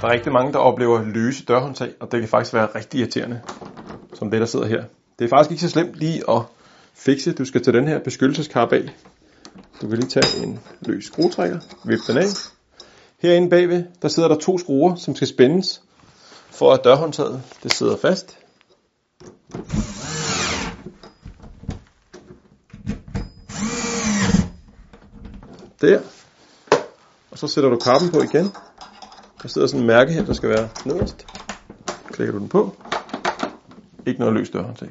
Der er rigtig mange, der oplever løse dørhåndtag, og det kan faktisk være rigtig irriterende, som det, der sidder her. Det er faktisk ikke så slemt lige at fikse. Du skal tage den her beskyttelseskarp af. Du kan lige tage en løs skruetrækker, vippe den af. Herinde bagved, der sidder der to skruer, som skal spændes, for at dørhåndtaget det sidder fast. Der. Og så sætter du kappen på igen. Der sidder sådan en mærke her, der skal være nederst. Klikker du den på. Ikke noget løst dørhåndtag.